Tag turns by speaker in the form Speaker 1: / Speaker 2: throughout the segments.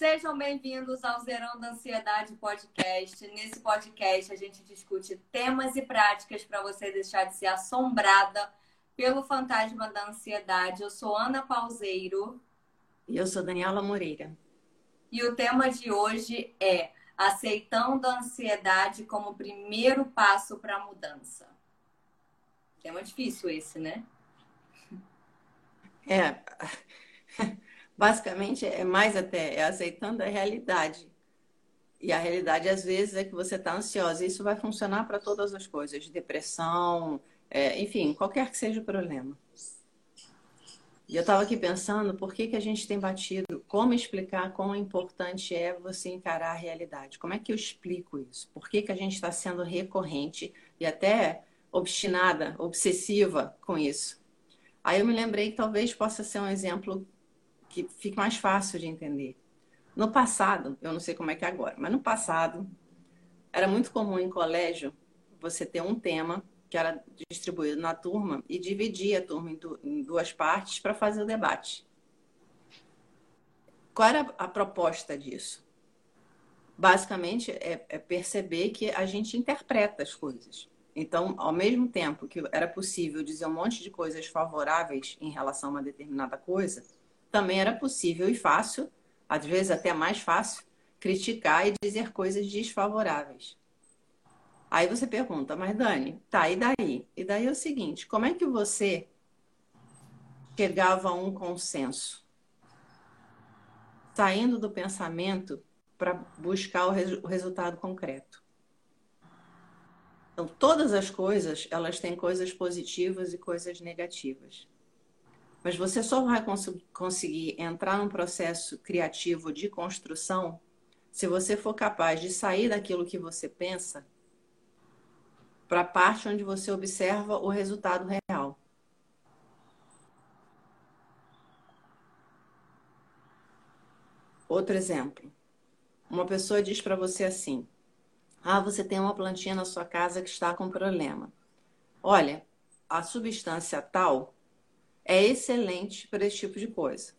Speaker 1: Sejam bem-vindos ao Zerando Ansiedade Podcast. Nesse podcast a gente discute temas e práticas para você deixar de ser assombrada pelo fantasma da ansiedade. Eu sou Ana Pauseiro.
Speaker 2: E eu sou Daniela Moreira.
Speaker 1: E o tema de hoje é aceitando a ansiedade como primeiro passo para a mudança. Tema difícil esse, né?
Speaker 2: É. Basicamente, é mais até é aceitando a realidade. E a realidade, às vezes, é que você está ansiosa. Isso vai funcionar para todas as coisas: depressão, é, enfim, qualquer que seja o problema. E eu estava aqui pensando por que, que a gente tem batido, como explicar quão importante é você encarar a realidade. Como é que eu explico isso? Por que, que a gente está sendo recorrente e até obstinada, obsessiva com isso? Aí eu me lembrei que talvez possa ser um exemplo que fique mais fácil de entender. No passado, eu não sei como é que é agora, mas no passado era muito comum em colégio você ter um tema que era distribuído na turma e dividir a turma em duas partes para fazer o debate. Qual era a proposta disso? Basicamente é, é perceber que a gente interpreta as coisas. Então, ao mesmo tempo que era possível dizer um monte de coisas favoráveis em relação a uma determinada coisa, também era possível e fácil, às vezes até mais fácil, criticar e dizer coisas desfavoráveis. Aí você pergunta, mas Dani, tá, e daí? E daí é o seguinte: como é que você chegava a um consenso? Saindo do pensamento para buscar o, res, o resultado concreto. Então, todas as coisas, elas têm coisas positivas e coisas negativas. Mas você só vai cons conseguir entrar num processo criativo de construção se você for capaz de sair daquilo que você pensa para a parte onde você observa o resultado real. Outro exemplo. Uma pessoa diz para você assim: Ah, você tem uma plantinha na sua casa que está com problema. Olha, a substância tal é excelente para esse tipo de coisa.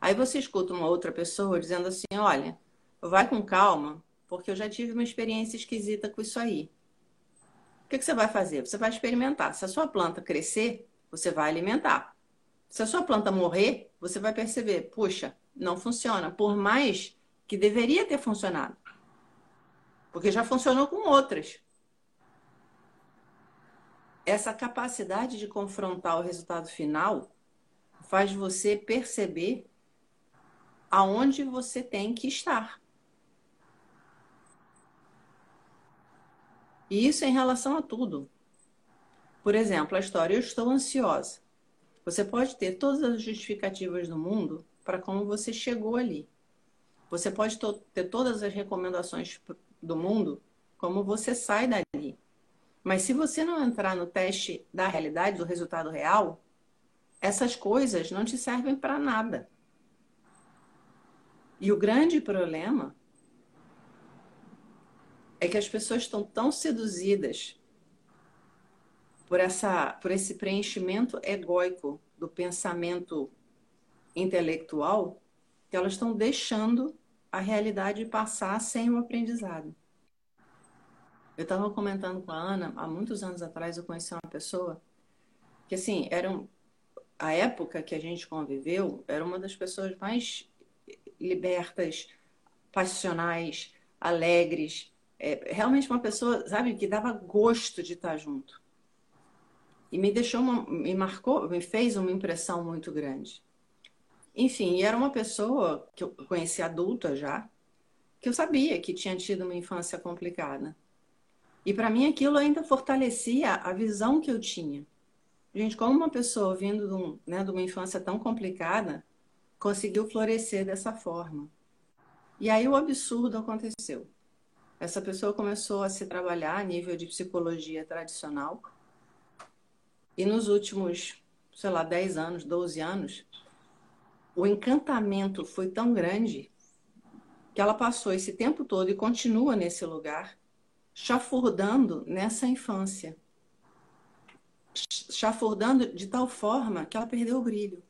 Speaker 2: Aí você escuta uma outra pessoa dizendo assim: olha, vai com calma, porque eu já tive uma experiência esquisita com isso aí. O que, que você vai fazer? Você vai experimentar. Se a sua planta crescer, você vai alimentar. Se a sua planta morrer, você vai perceber: puxa, não funciona, por mais que deveria ter funcionado. Porque já funcionou com outras essa capacidade de confrontar o resultado final faz você perceber aonde você tem que estar. E isso em relação a tudo. Por exemplo, a história eu estou ansiosa. Você pode ter todas as justificativas do mundo para como você chegou ali. Você pode ter todas as recomendações do mundo como você sai dali. Mas se você não entrar no teste da realidade, do resultado real, essas coisas não te servem para nada. E o grande problema é que as pessoas estão tão seduzidas por essa por esse preenchimento egóico do pensamento intelectual que elas estão deixando a realidade passar sem o aprendizado. Eu estava comentando com a Ana, há muitos anos atrás eu conheci uma pessoa que, assim, era um, a época que a gente conviveu, era uma das pessoas mais libertas, passionais, alegres. É, realmente uma pessoa, sabe, que dava gosto de estar junto. E me deixou, uma, me marcou, me fez uma impressão muito grande. Enfim, era uma pessoa que eu conheci adulta já, que eu sabia que tinha tido uma infância complicada. E para mim aquilo ainda fortalecia a visão que eu tinha. Gente, como uma pessoa vindo de, um, né, de uma infância tão complicada conseguiu florescer dessa forma? E aí o absurdo aconteceu. Essa pessoa começou a se trabalhar a nível de psicologia tradicional. E nos últimos, sei lá, 10 anos, 12 anos, o encantamento foi tão grande que ela passou esse tempo todo e continua nesse lugar chafurdando nessa infância. Chafurdando de tal forma que ela perdeu o brilho,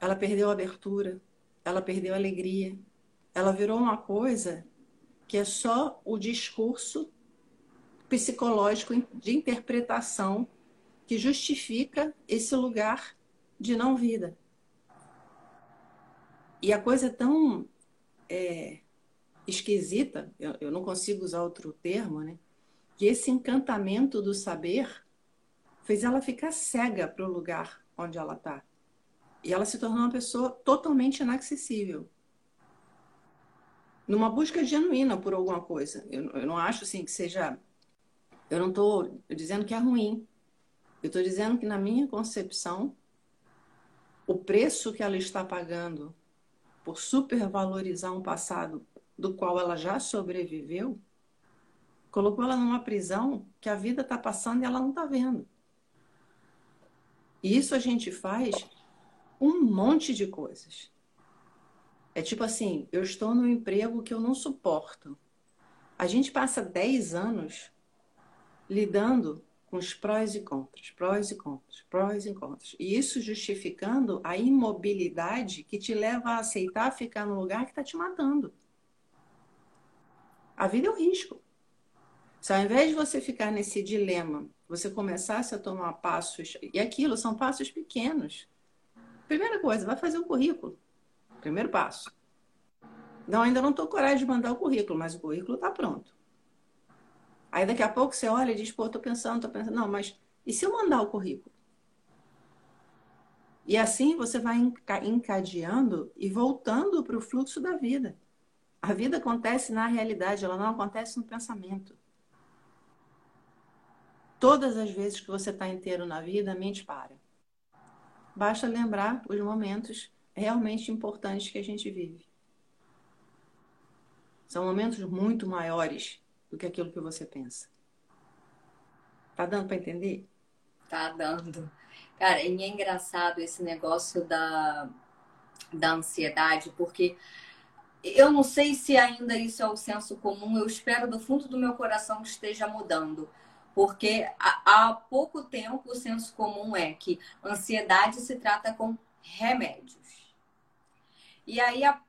Speaker 2: ela perdeu a abertura, ela perdeu a alegria. Ela virou uma coisa que é só o discurso psicológico de interpretação que justifica esse lugar de não vida. E a coisa é tão é, esquisita, eu, eu não consigo usar outro termo, né? Que esse encantamento do saber fez ela ficar cega para o lugar onde ela está. E ela se tornou uma pessoa totalmente inaccessível. Numa busca genuína por alguma coisa. Eu, eu não acho assim que seja. Eu não estou dizendo que é ruim. Eu estou dizendo que, na minha concepção, o preço que ela está pagando por supervalorizar um passado do qual ela já sobreviveu, colocou ela numa prisão que a vida está passando e ela não está vendo. E isso a gente faz um monte de coisas. É tipo assim, eu estou no emprego que eu não suporto. A gente passa 10 anos lidando com os prós e contras, prós e contras, prós e contras. E isso justificando a imobilidade que te leva a aceitar ficar no lugar que está te matando. A vida é um risco. Se ao invés de você ficar nesse dilema, você começasse a tomar passos, e aquilo são passos pequenos. Primeira coisa, vai fazer o currículo. Primeiro passo. Não, ainda não estou coragem de mandar o currículo, mas o currículo está pronto. Aí daqui a pouco você olha e diz, pô, estou pensando, estou pensando. Não, mas e se eu mandar o currículo? E assim você vai encadeando e voltando para o fluxo da vida. A vida acontece na realidade, ela não acontece no pensamento. Todas as vezes que você está inteiro na vida, a mente para. Basta lembrar os momentos realmente importantes que a gente vive. São momentos muito maiores do que aquilo que você pensa. Tá dando para entender?
Speaker 1: Tá dando. Cara, e é engraçado esse negócio da, da ansiedade, porque eu não sei se ainda isso é o senso comum, eu espero do fundo do meu coração que esteja mudando. Porque há, pouco tempo o senso comum é que ansiedade se trata com remédios. E aí, há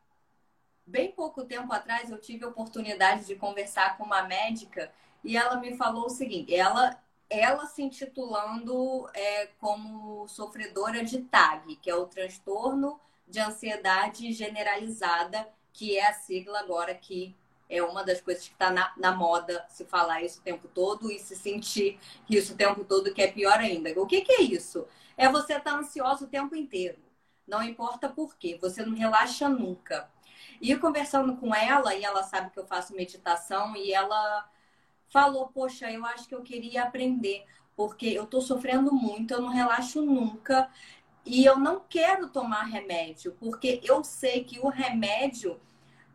Speaker 1: bem pouco tempo atrás, eu tive a oportunidade de conversar com uma médica e ela me falou o seguinte: ela, ela se intitulando é, como sofredora de TAG, que é o transtorno de ansiedade generalizada, que é a sigla agora que é uma das coisas que está na, na, moda se falar isso o tempo todo e se sentir isso o tempo todo, que é pior ainda. O que, que é isso? É você estar tá ansioso o tempo inteiro. Não importa por quê, você não relaxa nunca. E conversando com ela, e ela sabe que eu faço meditação, e ela falou: Poxa, eu acho que eu queria aprender, porque eu estou sofrendo muito, eu não relaxo nunca, e eu não quero tomar remédio, porque eu sei que o remédio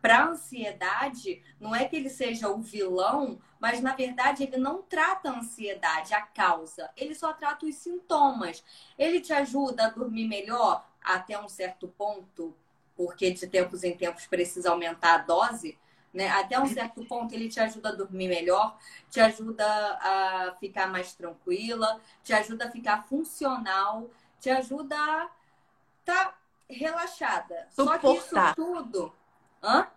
Speaker 1: para ansiedade, não é que ele seja o vilão, mas na verdade ele não trata a ansiedade, a causa, ele só trata os sintomas. Ele te ajuda a dormir melhor até um certo ponto, porque de tempos em tempos precisa aumentar a dose, né? Até um certo ponto ele te ajuda a dormir melhor, te ajuda a ficar mais tranquila, te ajuda a ficar funcional, te ajuda a estar tá relaxada.
Speaker 2: Suportar. Só que isso
Speaker 1: tudo. Hã?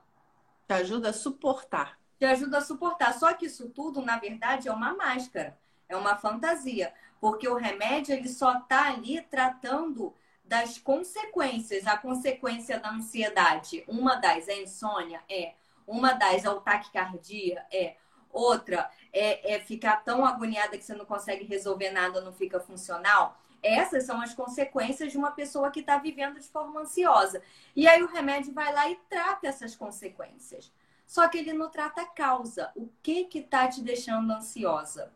Speaker 2: Te ajuda a suportar.
Speaker 1: Te ajuda a suportar. Só que isso tudo, na verdade, é uma máscara, é uma fantasia. Porque o remédio ele só está ali tratando das consequências. A consequência da ansiedade, uma das é insônia, é. Uma das é o taquicardia, é. Outra é, é ficar tão agoniada que você não consegue resolver nada, não fica funcional. Essas são as consequências de uma pessoa que está vivendo de forma ansiosa. E aí o remédio vai lá e trata essas consequências. Só que ele não trata a causa. O que que está te deixando ansiosa?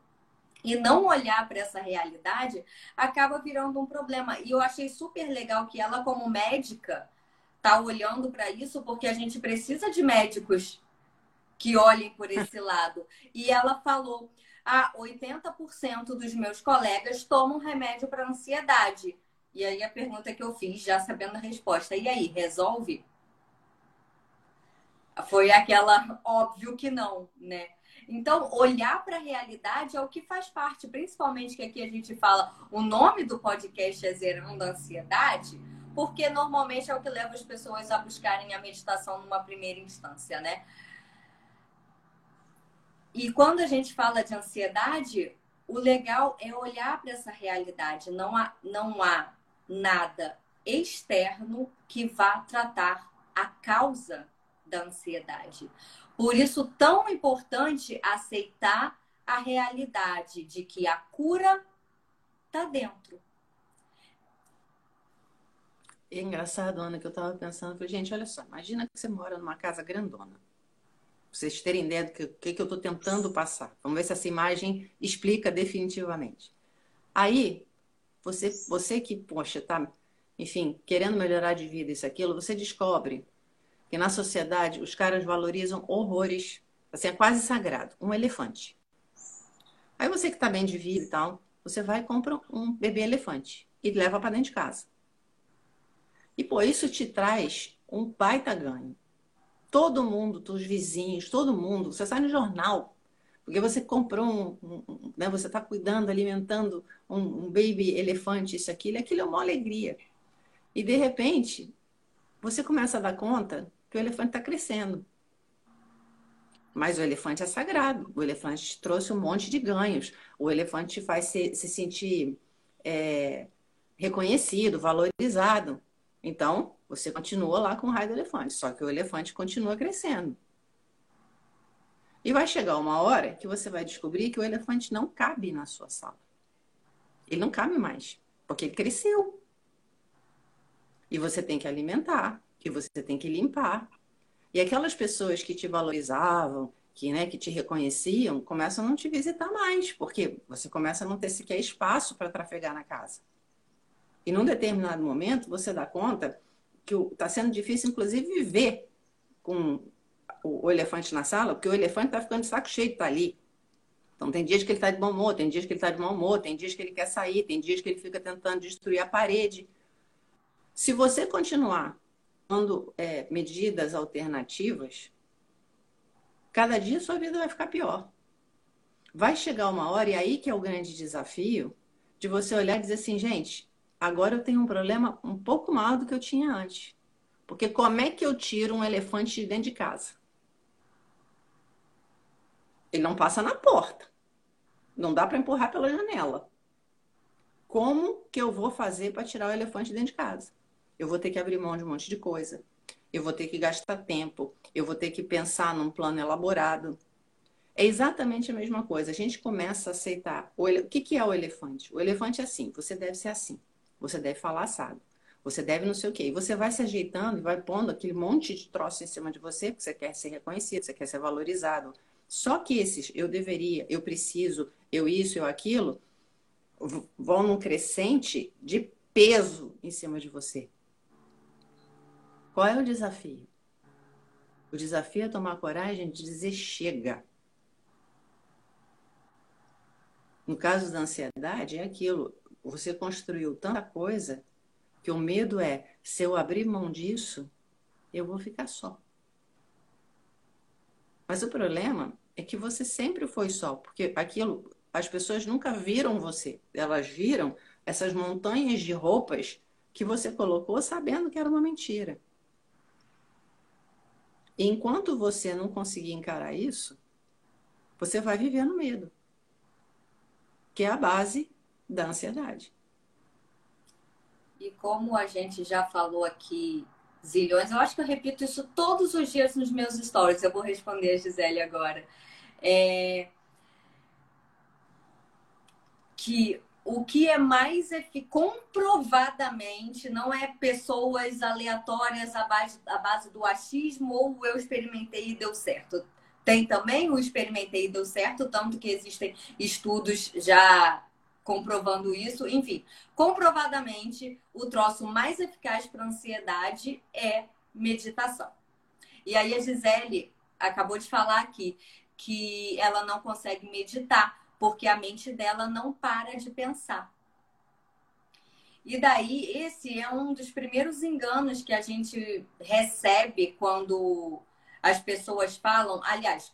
Speaker 1: E não olhar para essa realidade acaba virando um problema. E eu achei super legal que ela, como médica, está olhando para isso, porque a gente precisa de médicos que olhem por esse lado. E ela falou: ah, 80% dos meus colegas tomam remédio para ansiedade. E aí a pergunta que eu fiz, já sabendo a resposta, e aí, resolve? Foi aquela óbvio que não, né? Então, olhar para a realidade é o que faz parte, principalmente que aqui a gente fala, o nome do podcast é Zerando a Ansiedade, porque normalmente é o que leva as pessoas a buscarem a meditação numa primeira instância, né? E quando a gente fala de ansiedade, o legal é olhar para essa realidade. Não há, não há nada externo que vá tratar a causa da ansiedade. Por isso, tão importante aceitar a realidade de que a cura está dentro.
Speaker 2: É engraçado, Ana, que eu estava pensando, gente, olha só, imagina que você mora numa casa grandona. Vocês terem ideia do que, que, que eu estou tentando passar. Vamos ver se essa imagem explica definitivamente. Aí, você, você que, poxa, tá, enfim, querendo melhorar de vida, isso, aquilo, você descobre que na sociedade os caras valorizam horrores, assim, é quase sagrado, um elefante. Aí você que está bem de vida e tal, você vai e compra um bebê elefante e leva para dentro de casa. E, pô, isso te traz um baita ganho. Todo mundo, os vizinhos, todo mundo, você sai no jornal, porque você comprou um, um né, você está cuidando, alimentando um, um, baby elefante, isso, aquilo, aquilo é uma alegria. E de repente, você começa a dar conta que o elefante está crescendo. Mas o elefante é sagrado. O elefante te trouxe um monte de ganhos. O elefante te faz se, se sentir é, reconhecido, valorizado. Então, você continua lá com o raio do elefante, só que o elefante continua crescendo. E vai chegar uma hora que você vai descobrir que o elefante não cabe na sua sala. Ele não cabe mais, porque ele cresceu. E você tem que alimentar, que você tem que limpar. E aquelas pessoas que te valorizavam, que, né, que te reconheciam, começam a não te visitar mais, porque você começa a não ter sequer espaço para trafegar na casa. E num determinado momento, você dá conta que está sendo difícil, inclusive, viver com o, o elefante na sala, porque o elefante está ficando de saco cheio de estar tá ali. Então, tem dias que ele está de bom humor, tem dias que ele está de mau humor, tem dias que ele quer sair, tem dias que ele fica tentando destruir a parede. Se você continuar tomando é, medidas alternativas, cada dia sua vida vai ficar pior. Vai chegar uma hora, e aí que é o grande desafio, de você olhar e dizer assim, gente, agora eu tenho um problema um pouco maior do que eu tinha antes. Porque como é que eu tiro um elefante de dentro de casa? Ele não passa na porta. Não dá para empurrar pela janela. Como que eu vou fazer para tirar o elefante de dentro de casa? eu vou ter que abrir mão de um monte de coisa. Eu vou ter que gastar tempo, eu vou ter que pensar num plano elaborado. É exatamente a mesma coisa. A gente começa a aceitar. O, ele... o que, que é o elefante? O elefante é assim: você deve ser assim, você deve falar assado, você deve não sei o quê. E você vai se ajeitando e vai pondo aquele monte de troço em cima de você, porque você quer ser reconhecido, você quer ser valorizado. Só que esses eu deveria, eu preciso, eu isso, eu aquilo, vão num crescente de peso em cima de você. Qual é o desafio? O desafio é tomar coragem de dizer chega. No caso da ansiedade, é aquilo. Você construiu tanta coisa que o medo é: se eu abrir mão disso, eu vou ficar só. Mas o problema é que você sempre foi só, porque aquilo, as pessoas nunca viram você. Elas viram essas montanhas de roupas que você colocou sabendo que era uma mentira. E enquanto você não conseguir encarar isso, você vai viver no medo, que é a base da ansiedade.
Speaker 1: E como a gente já falou aqui zilhões, eu acho que eu repito isso todos os dias nos meus stories. Eu vou responder a Gisele agora. É... Que o que é mais comprovadamente não é pessoas aleatórias à base, à base do achismo ou eu experimentei e deu certo. Tem também o experimentei e deu certo, tanto que existem estudos já comprovando isso. Enfim, comprovadamente, o troço mais eficaz para ansiedade é meditação. E aí a Gisele acabou de falar aqui que ela não consegue meditar porque a mente dela não para de pensar. E daí, esse é um dos primeiros enganos que a gente recebe quando as pessoas falam. Aliás,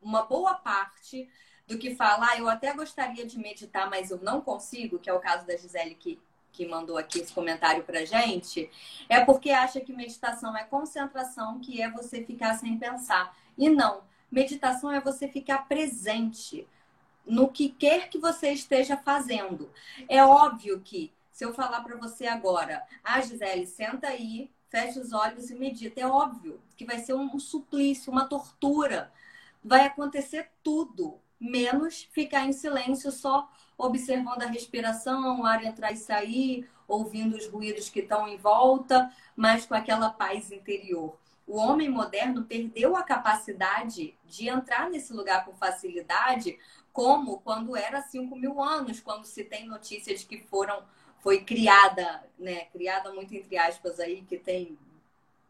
Speaker 1: uma boa parte do que fala, ah, eu até gostaria de meditar, mas eu não consigo, que é o caso da Gisele que, que mandou aqui esse comentário pra gente, é porque acha que meditação é concentração, que é você ficar sem pensar. E não, meditação é você ficar presente no que quer que você esteja fazendo. É óbvio que se eu falar para você agora, ah, Gisele, senta aí, fecha os olhos e medita, é óbvio que vai ser um suplício, uma tortura. Vai acontecer tudo, menos ficar em silêncio só observando a respiração, o ar entrar e sair, ouvindo os ruídos que estão em volta, mas com aquela paz interior. O homem moderno perdeu a capacidade de entrar nesse lugar com facilidade, como quando era 5 mil anos, quando se tem notícias de que foram foi criada, né? Criada muito entre aspas aí, que tem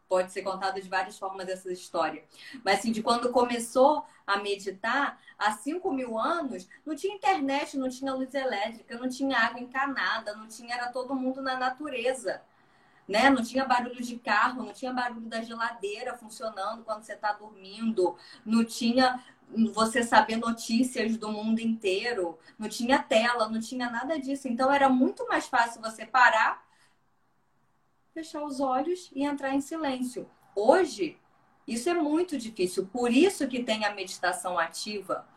Speaker 1: pode ser contada de várias formas essa história. Mas assim, de quando começou a meditar, há 5 mil anos, não tinha internet, não tinha luz elétrica, não tinha água encanada, não tinha, era todo mundo na natureza. Né? Não tinha barulho de carro, não tinha barulho da geladeira funcionando quando você está dormindo, não tinha você saber notícias do mundo inteiro, não tinha tela, não tinha nada disso. Então era muito mais fácil você parar fechar os olhos e entrar em silêncio. Hoje, isso é muito difícil. Por isso que tem a meditação ativa,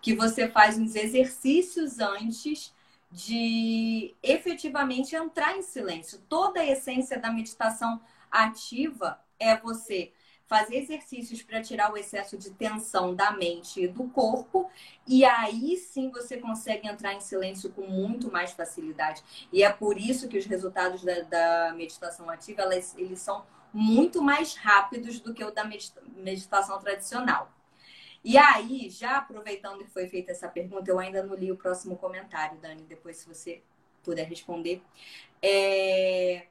Speaker 1: que você faz uns exercícios antes de efetivamente entrar em silêncio. Toda a essência da meditação ativa é você fazer exercícios para tirar o excesso de tensão da mente e do corpo, e aí sim você consegue entrar em silêncio com muito mais facilidade. E é por isso que os resultados da, da meditação ativa elas, eles são muito mais rápidos do que o da meditação tradicional. E aí, já aproveitando que foi feita essa pergunta, eu ainda não li o próximo comentário, Dani, depois se você puder responder. É...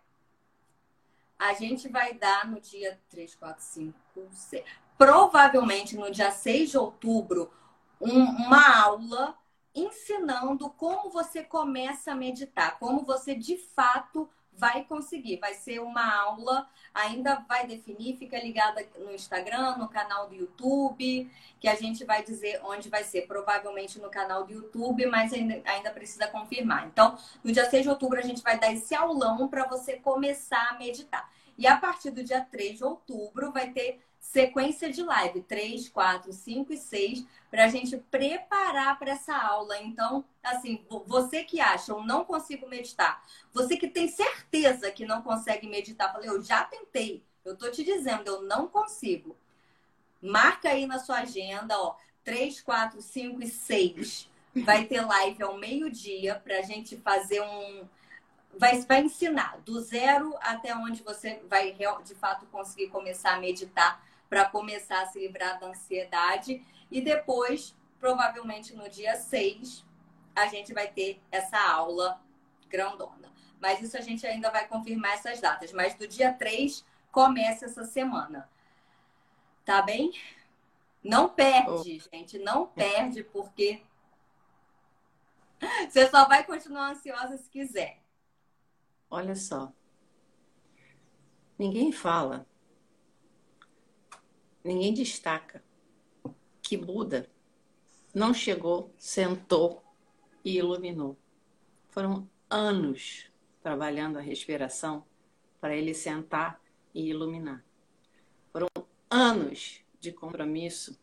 Speaker 1: A gente vai dar no dia 3, 4, 5, 6. Provavelmente no dia 6 de outubro, um, uma aula ensinando como você começa a meditar, como você de fato vai conseguir. Vai ser uma aula, ainda vai definir, fica ligada no Instagram, no canal do YouTube, que a gente vai dizer onde vai ser. Provavelmente no canal do YouTube, mas ainda, ainda precisa confirmar. Então, no dia 6 de outubro, a gente vai dar esse aulão para você começar a meditar. E a partir do dia 3 de outubro, vai ter sequência de live 3, 4, 5 e 6 para a gente preparar para essa aula. Então, assim, você que acha eu não consigo meditar, você que tem certeza que não consegue meditar, falei, eu já tentei, eu tô te dizendo, eu não consigo. Marca aí na sua agenda, ó, 3, 4, 5 e 6. Vai ter live ao meio-dia para a gente fazer um vai, vai ensinar do zero até onde você vai de fato conseguir começar a meditar para começar a se livrar da ansiedade. E depois, provavelmente no dia 6, a gente vai ter essa aula grandona. Mas isso a gente ainda vai confirmar essas datas. Mas do dia 3 começa essa semana. Tá bem? Não perde, oh. gente. Não perde, porque você só vai continuar ansiosa se quiser.
Speaker 2: Olha só. Ninguém fala, ninguém destaca que Buda não chegou, sentou e iluminou. Foram anos trabalhando a respiração para ele sentar e iluminar. Foram anos de compromisso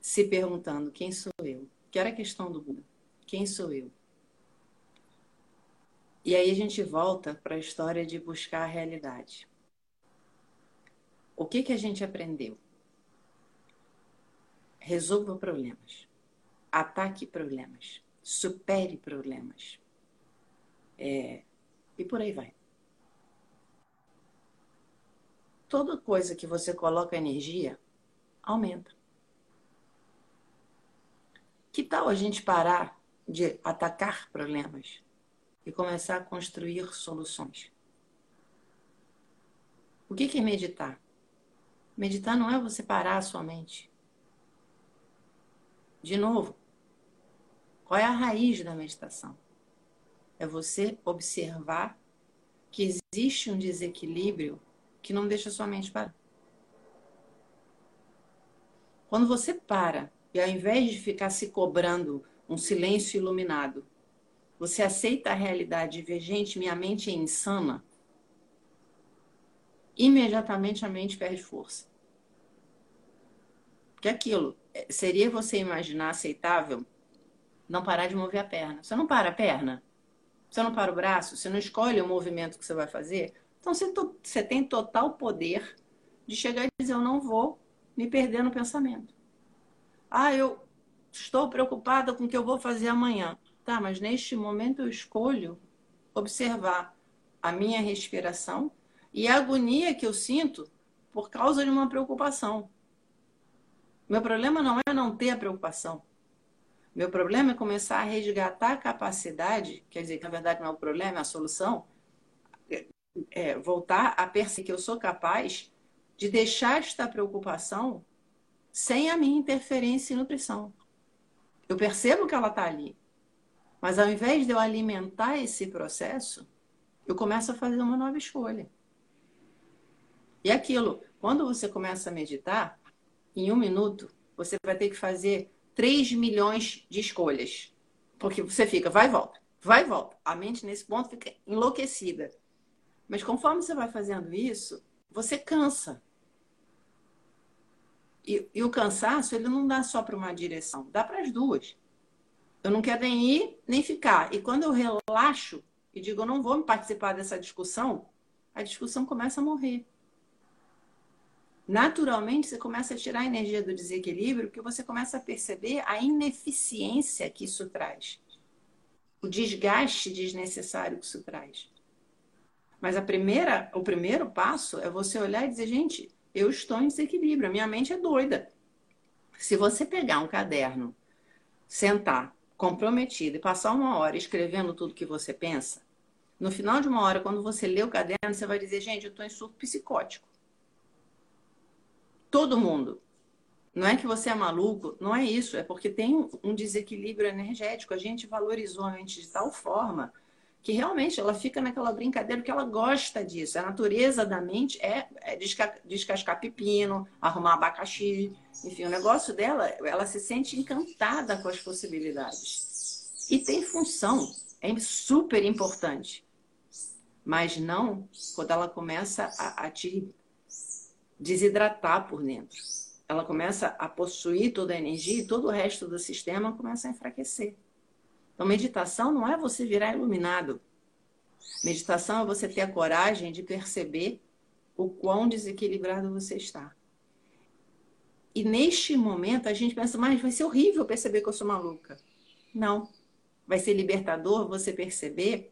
Speaker 2: se perguntando: quem sou eu? Que era a questão do Buda. Quem sou eu? E aí a gente volta para a história de buscar a realidade. O que, que a gente aprendeu? Resolva problemas. Ataque problemas. Supere problemas. É, e por aí vai. Toda coisa que você coloca energia aumenta. Que tal a gente parar de atacar problemas e começar a construir soluções. O que é meditar? Meditar não é você parar a sua mente. De novo, qual é a raiz da meditação? É você observar que existe um desequilíbrio que não deixa sua mente parar. Quando você para e ao invés de ficar se cobrando um silêncio iluminado, você aceita a realidade e vê, gente, minha mente é insana, imediatamente a mente perde força. Porque aquilo é, seria você imaginar aceitável não parar de mover a perna. Você não para a perna, você não para o braço, você não escolhe o movimento que você vai fazer. Então você, você tem total poder de chegar e dizer: Eu não vou me perder no pensamento. Ah, eu estou preocupada com o que eu vou fazer amanhã. Tá, mas neste momento eu escolho observar a minha respiração e a agonia que eu sinto por causa de uma preocupação. Meu problema não é não ter a preocupação. Meu problema é começar a resgatar a capacidade, quer dizer, que na verdade não é o problema, é a solução, é, é voltar a perceber que eu sou capaz de deixar esta preocupação sem a minha interferência e nutrição. Eu percebo que ela está ali, mas ao invés de eu alimentar esse processo, eu começo a fazer uma nova escolha. E aquilo, quando você começa a meditar, em um minuto, você vai ter que fazer 3 milhões de escolhas. Porque você fica, vai e volta, vai e volta. A mente, nesse ponto, fica enlouquecida. Mas conforme você vai fazendo isso, você cansa. E, e o cansaço, ele não dá só para uma direção, dá para as duas. Eu não quero nem ir, nem ficar. E quando eu relaxo e digo, eu não vou participar dessa discussão, a discussão começa a morrer naturalmente você começa a tirar a energia do desequilíbrio, porque você começa a perceber a ineficiência que isso traz, o desgaste desnecessário que isso traz. Mas a primeira, o primeiro passo é você olhar e dizer, gente, eu estou em desequilíbrio, a minha mente é doida. Se você pegar um caderno, sentar comprometido e passar uma hora escrevendo tudo que você pensa, no final de uma hora, quando você lê o caderno, você vai dizer, gente, eu estou em surto psicótico todo mundo. Não é que você é maluco, não é isso, é porque tem um desequilíbrio energético. A gente valorizou a mente de tal forma que realmente ela fica naquela brincadeira que ela gosta disso. A natureza da mente é, é descascar pepino, arrumar abacaxi, enfim, o negócio dela, ela se sente encantada com as possibilidades. E tem função, é super importante. Mas não quando ela começa a, a te desidratar por dentro. Ela começa a possuir toda a energia e todo o resto do sistema começa a enfraquecer. Então, meditação não é você virar iluminado. Meditação é você ter a coragem de perceber o quão desequilibrado você está. E neste momento a gente pensa, mas vai ser horrível perceber que eu sou maluca. Não. Vai ser libertador você perceber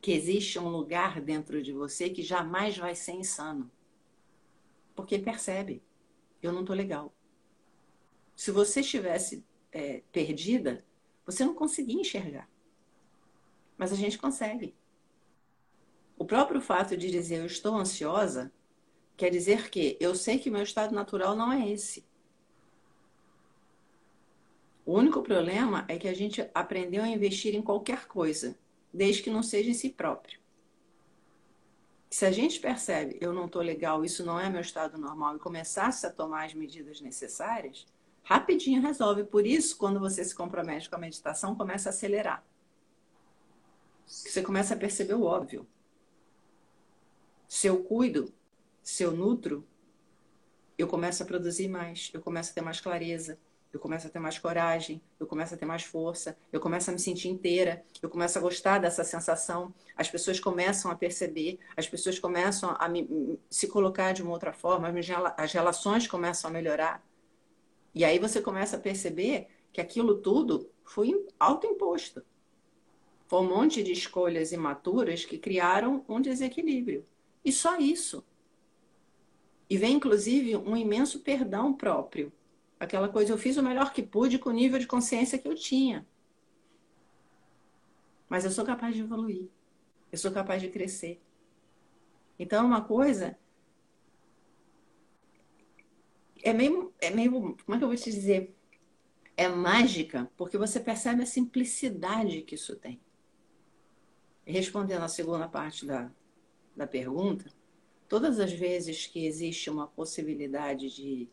Speaker 2: que existe um lugar dentro de você que jamais vai ser insano. Porque percebe, eu não estou legal. Se você estivesse é, perdida, você não conseguia enxergar. Mas a gente consegue. O próprio fato de dizer eu estou ansiosa quer dizer que eu sei que meu estado natural não é esse. O único problema é que a gente aprendeu a investir em qualquer coisa, desde que não seja em si próprio. Se a gente percebe, eu não estou legal, isso não é meu estado normal, e começasse a tomar as medidas necessárias, rapidinho resolve. Por isso, quando você se compromete com a meditação, começa a acelerar. Você começa a perceber o óbvio. Se eu cuido, se eu nutro, eu começo a produzir mais, eu começo a ter mais clareza, eu começo a ter mais coragem, eu começo a ter mais força, eu começo a me sentir inteira, eu começo a gostar dessa sensação, as pessoas começam a perceber, as pessoas começam a me, se colocar de uma outra forma, as relações começam a melhorar. E aí você começa a perceber que aquilo tudo foi autoimposto. Foi um monte de escolhas imaturas que criaram um desequilíbrio. E só isso. E vem, inclusive, um imenso perdão próprio Aquela coisa, eu fiz o melhor que pude com o nível de consciência que eu tinha. Mas eu sou capaz de evoluir. Eu sou capaz de crescer. Então, é uma coisa. É meio, é meio. Como é que eu vou te dizer? É mágica, porque você percebe a simplicidade que isso tem. Respondendo à segunda parte da, da pergunta, todas as vezes que existe uma possibilidade de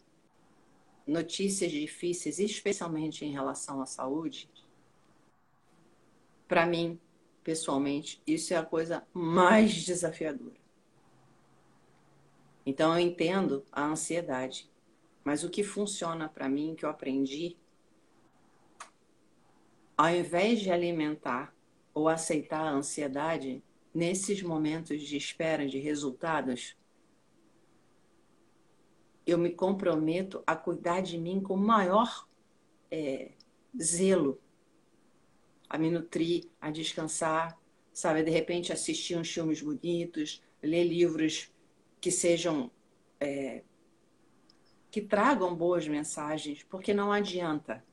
Speaker 2: notícias difíceis, especialmente em relação à saúde, para mim, pessoalmente, isso é a coisa mais desafiadora. Então eu entendo a ansiedade, mas o que funciona para mim, que eu aprendi, ao invés de alimentar ou aceitar a ansiedade, nesses momentos de espera de resultados, eu me comprometo a cuidar de mim com maior é, zelo, a me nutrir, a descansar, sabe? De repente assistir uns filmes bonitos, ler livros que sejam é, que tragam boas mensagens, porque não adianta.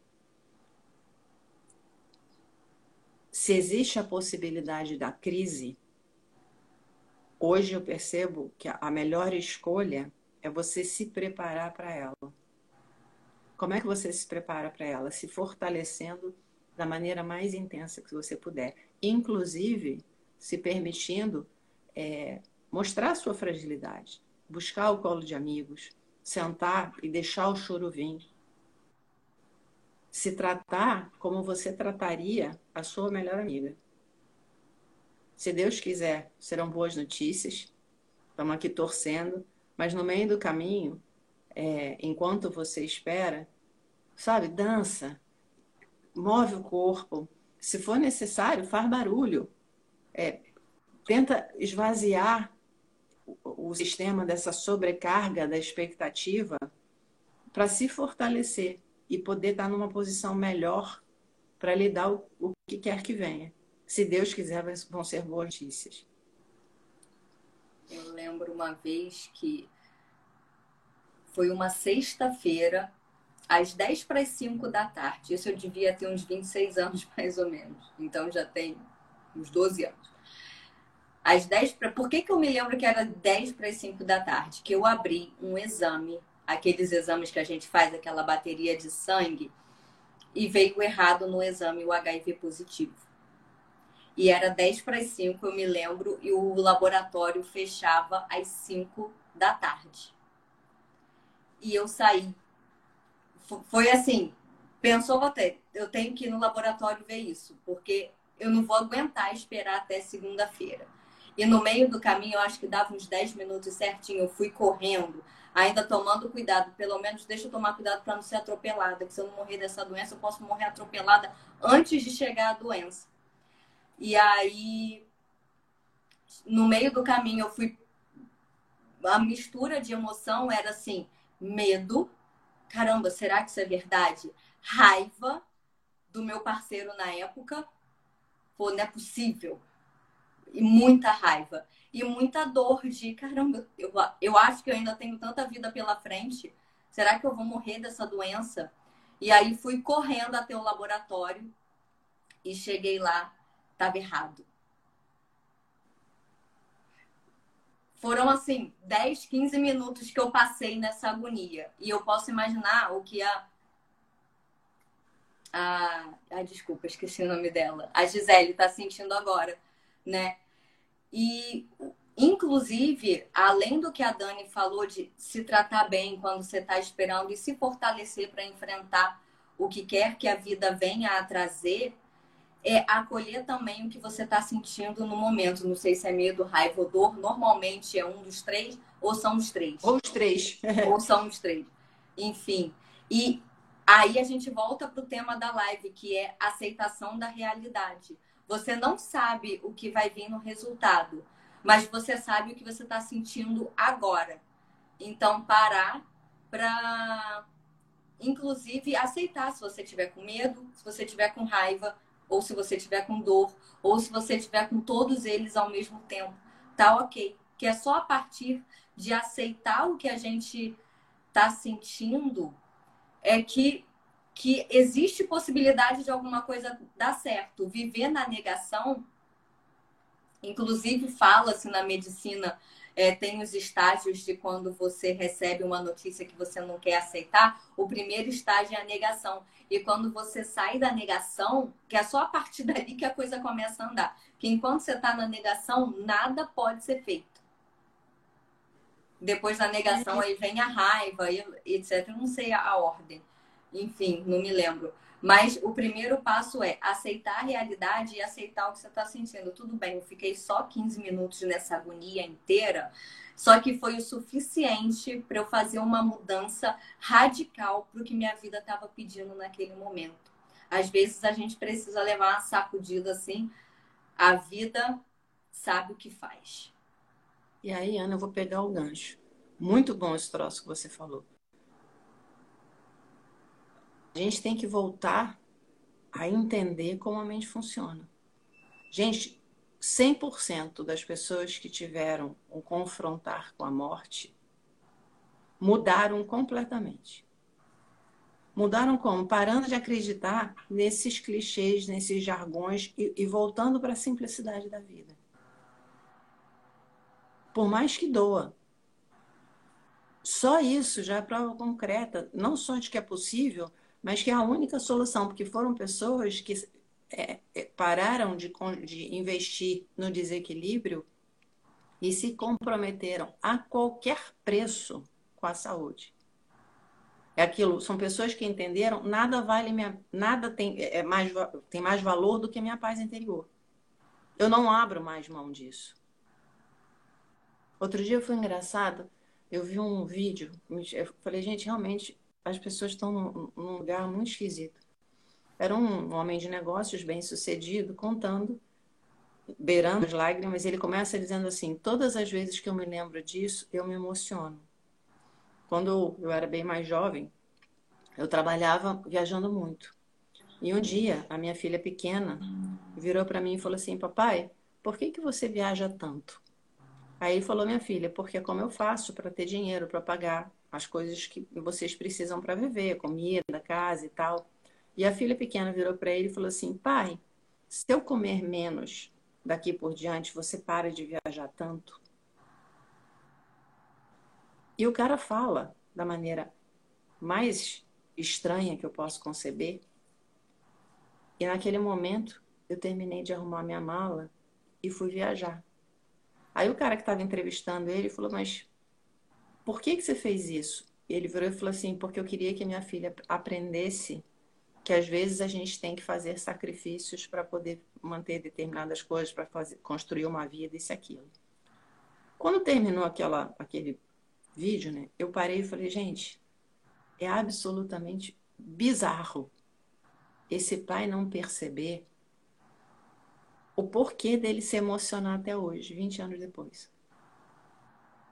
Speaker 2: Se existe a possibilidade da crise, hoje eu percebo que a melhor escolha é você se preparar para ela. Como é que você se prepara para ela? Se fortalecendo da maneira mais intensa que você puder. Inclusive, se permitindo é, mostrar sua fragilidade, buscar o colo de amigos, sentar e deixar o choro vir. Se tratar como você trataria a sua melhor amiga. Se Deus quiser, serão boas notícias. Estamos aqui torcendo. Mas no meio do caminho, é, enquanto você espera, sabe, dança, move o corpo. Se for necessário, faz barulho. É, tenta esvaziar o, o sistema dessa sobrecarga da expectativa para se fortalecer e poder estar numa posição melhor para lidar o, o que quer que venha. Se Deus quiser, vão ser boas notícias.
Speaker 1: Eu lembro uma vez que foi uma sexta-feira, às 10 para as 5 da tarde. Isso eu devia ter uns 26 anos, mais ou menos. Então já tem uns 12 anos. Às 10 para. Por que, que eu me lembro que era 10 para as 5 da tarde? Que eu abri um exame, aqueles exames que a gente faz, aquela bateria de sangue, e veio errado no exame o HIV positivo. E era 10 para as 5, eu me lembro, e o laboratório fechava às 5 da tarde. E eu saí. Foi assim, pensou até, eu tenho que ir no laboratório ver isso, porque eu não vou aguentar esperar até segunda-feira. E no meio do caminho, eu acho que dava uns 10 minutos certinho, eu fui correndo, ainda tomando cuidado. Pelo menos deixa eu tomar cuidado para não ser atropelada, que se eu não morrer dessa doença, eu posso morrer atropelada antes de chegar a doença. E aí, no meio do caminho, eu fui. A mistura de emoção era assim: medo, caramba, será que isso é verdade? Raiva do meu parceiro na época, pô, não é possível. E muita raiva. E muita dor de, caramba, eu, eu acho que eu ainda tenho tanta vida pela frente. Será que eu vou morrer dessa doença? E aí fui correndo até o laboratório e cheguei lá estava errado. Foram assim, 10, 15 minutos que eu passei nessa agonia. E eu posso imaginar o que a. A. Ai, desculpa, esqueci o nome dela. A Gisele está sentindo agora, né? E, inclusive, além do que a Dani falou de se tratar bem quando você está esperando e se fortalecer para enfrentar o que quer que a vida venha a trazer, é acolher também o que você está sentindo no momento. Não sei se é medo, raiva ou dor. Normalmente é um dos três ou são os três.
Speaker 2: Ou os três.
Speaker 1: ou são os três. Enfim. E aí a gente volta para o tema da live, que é aceitação da realidade. Você não sabe o que vai vir no resultado, mas você sabe o que você está sentindo agora. Então, parar para, inclusive, aceitar se você tiver com medo, se você tiver com raiva, ou se você tiver com dor, ou se você tiver com todos eles ao mesmo tempo, tá ok. Que é só a partir de aceitar o que a gente tá sentindo é que que existe possibilidade de alguma coisa dar certo. Viver na negação, inclusive fala-se na medicina é, tem os estágios de quando você recebe uma notícia que você não quer aceitar. O primeiro estágio é a negação. E quando você sai da negação, que é só a partir dali que a coisa começa a andar. Que enquanto você está na negação, nada pode ser feito. Depois da negação, aí vem a raiva, etc. Eu não sei a ordem. Enfim, não me lembro. Mas o primeiro passo é aceitar a realidade e aceitar o que você está sentindo. Tudo bem, eu fiquei só 15 minutos nessa agonia inteira, só que foi o suficiente para eu fazer uma mudança radical para o que minha vida estava pedindo naquele momento. Às vezes a gente precisa levar uma sacudida assim. A vida sabe o que faz.
Speaker 2: E aí, Ana, eu vou pegar o gancho. Muito bom esse troço que você falou. A gente tem que voltar a entender como a mente funciona. Gente, 100% das pessoas que tiveram um confrontar com a morte mudaram completamente. Mudaram como? Parando de acreditar nesses clichês, nesses jargões e, e voltando para a simplicidade da vida. Por mais que doa. Só isso já é prova concreta, não só de que é possível, mas que é a única solução, porque foram pessoas que é, é, pararam de, de investir no desequilíbrio e se comprometeram a qualquer preço com a saúde. É aquilo, são pessoas que entenderam, nada vale minha, nada tem, é mais, tem mais valor do que minha paz interior. Eu não abro mais mão disso. Outro dia foi engraçado, eu vi um vídeo, eu falei, gente, realmente as pessoas estão num, num lugar muito esquisito. Era um homem de negócios bem sucedido contando, beirando as lágrimas, ele começa dizendo assim: todas as vezes que eu me lembro disso, eu me emociono. Quando eu era bem mais jovem, eu trabalhava viajando muito. E um dia, a minha filha pequena virou para mim e falou assim: Papai, por que, que você viaja tanto? Aí ele falou: Minha filha, porque é como eu faço para ter dinheiro para pagar as coisas que vocês precisam para viver, comida, casa e tal. E a filha pequena virou para ele e falou assim: Pai, se eu comer menos daqui por diante, você para de viajar tanto? E o cara fala da maneira mais estranha que eu posso conceber. E naquele momento eu terminei de arrumar minha mala e fui viajar. Aí o cara que estava entrevistando ele falou: Mas por que, que você fez isso? E ele virou e falou assim: Porque eu queria que minha filha aprendesse que às vezes a gente tem que fazer sacrifícios para poder manter determinadas coisas, para construir uma vida, isso e aquilo. Quando terminou aquela, aquele vídeo, né? Eu parei e falei, gente, é absolutamente bizarro esse pai não perceber o porquê dele se emocionar até hoje, 20 anos depois.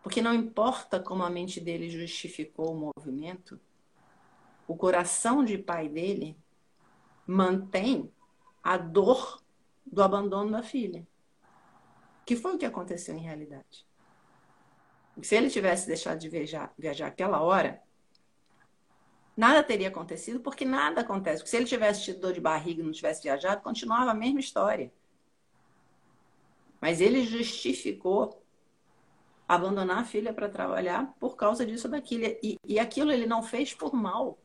Speaker 2: Porque não importa como a mente dele justificou o movimento, o coração de pai dele mantém a dor do abandono da filha. Que foi o que aconteceu em realidade. Se ele tivesse deixado de viajar, viajar aquela hora, nada teria acontecido, porque nada acontece. Porque se ele tivesse tido dor de barriga e não tivesse viajado, continuava a mesma história. Mas ele justificou abandonar a filha para trabalhar por causa disso daquilo. E, e aquilo ele não fez por mal.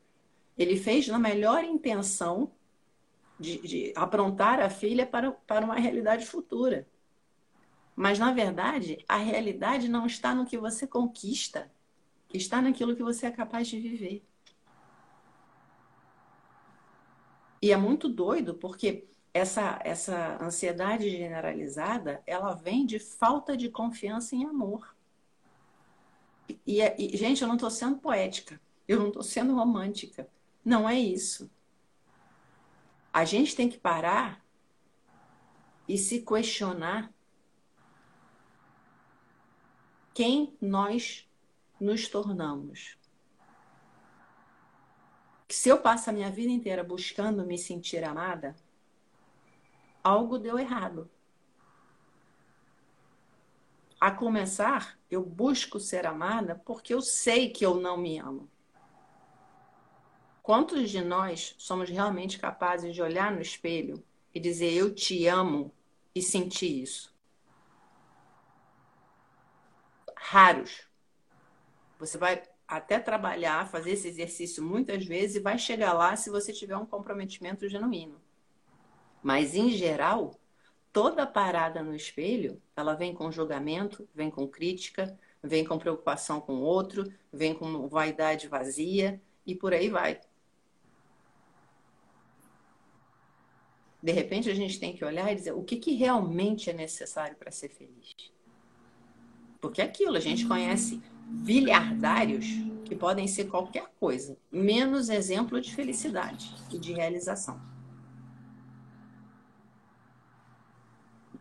Speaker 2: Ele fez na melhor intenção de, de aprontar a filha para, para uma realidade futura. Mas, na verdade, a realidade não está no que você conquista, está naquilo que você é capaz de viver. E é muito doido, porque essa, essa ansiedade generalizada, ela vem de falta de confiança em amor. E, e gente, eu não estou sendo poética, eu não estou sendo romântica. Não é isso. A gente tem que parar e se questionar quem nós nos tornamos. Se eu passo a minha vida inteira buscando me sentir amada, algo deu errado. A começar, eu busco ser amada porque eu sei que eu não me amo. Quantos de nós somos realmente capazes de olhar no espelho e dizer eu te amo e sentir isso? raros. Você vai até trabalhar, fazer esse exercício muitas vezes e vai chegar lá se você tiver um comprometimento genuíno. Mas, em geral, toda parada no espelho, ela vem com julgamento, vem com crítica, vem com preocupação com o outro, vem com vaidade vazia e por aí vai. De repente a gente tem que olhar e dizer o que, que realmente é necessário para ser feliz. Porque é aquilo, a gente conhece bilhardários que podem ser qualquer coisa, menos exemplo de felicidade e de realização.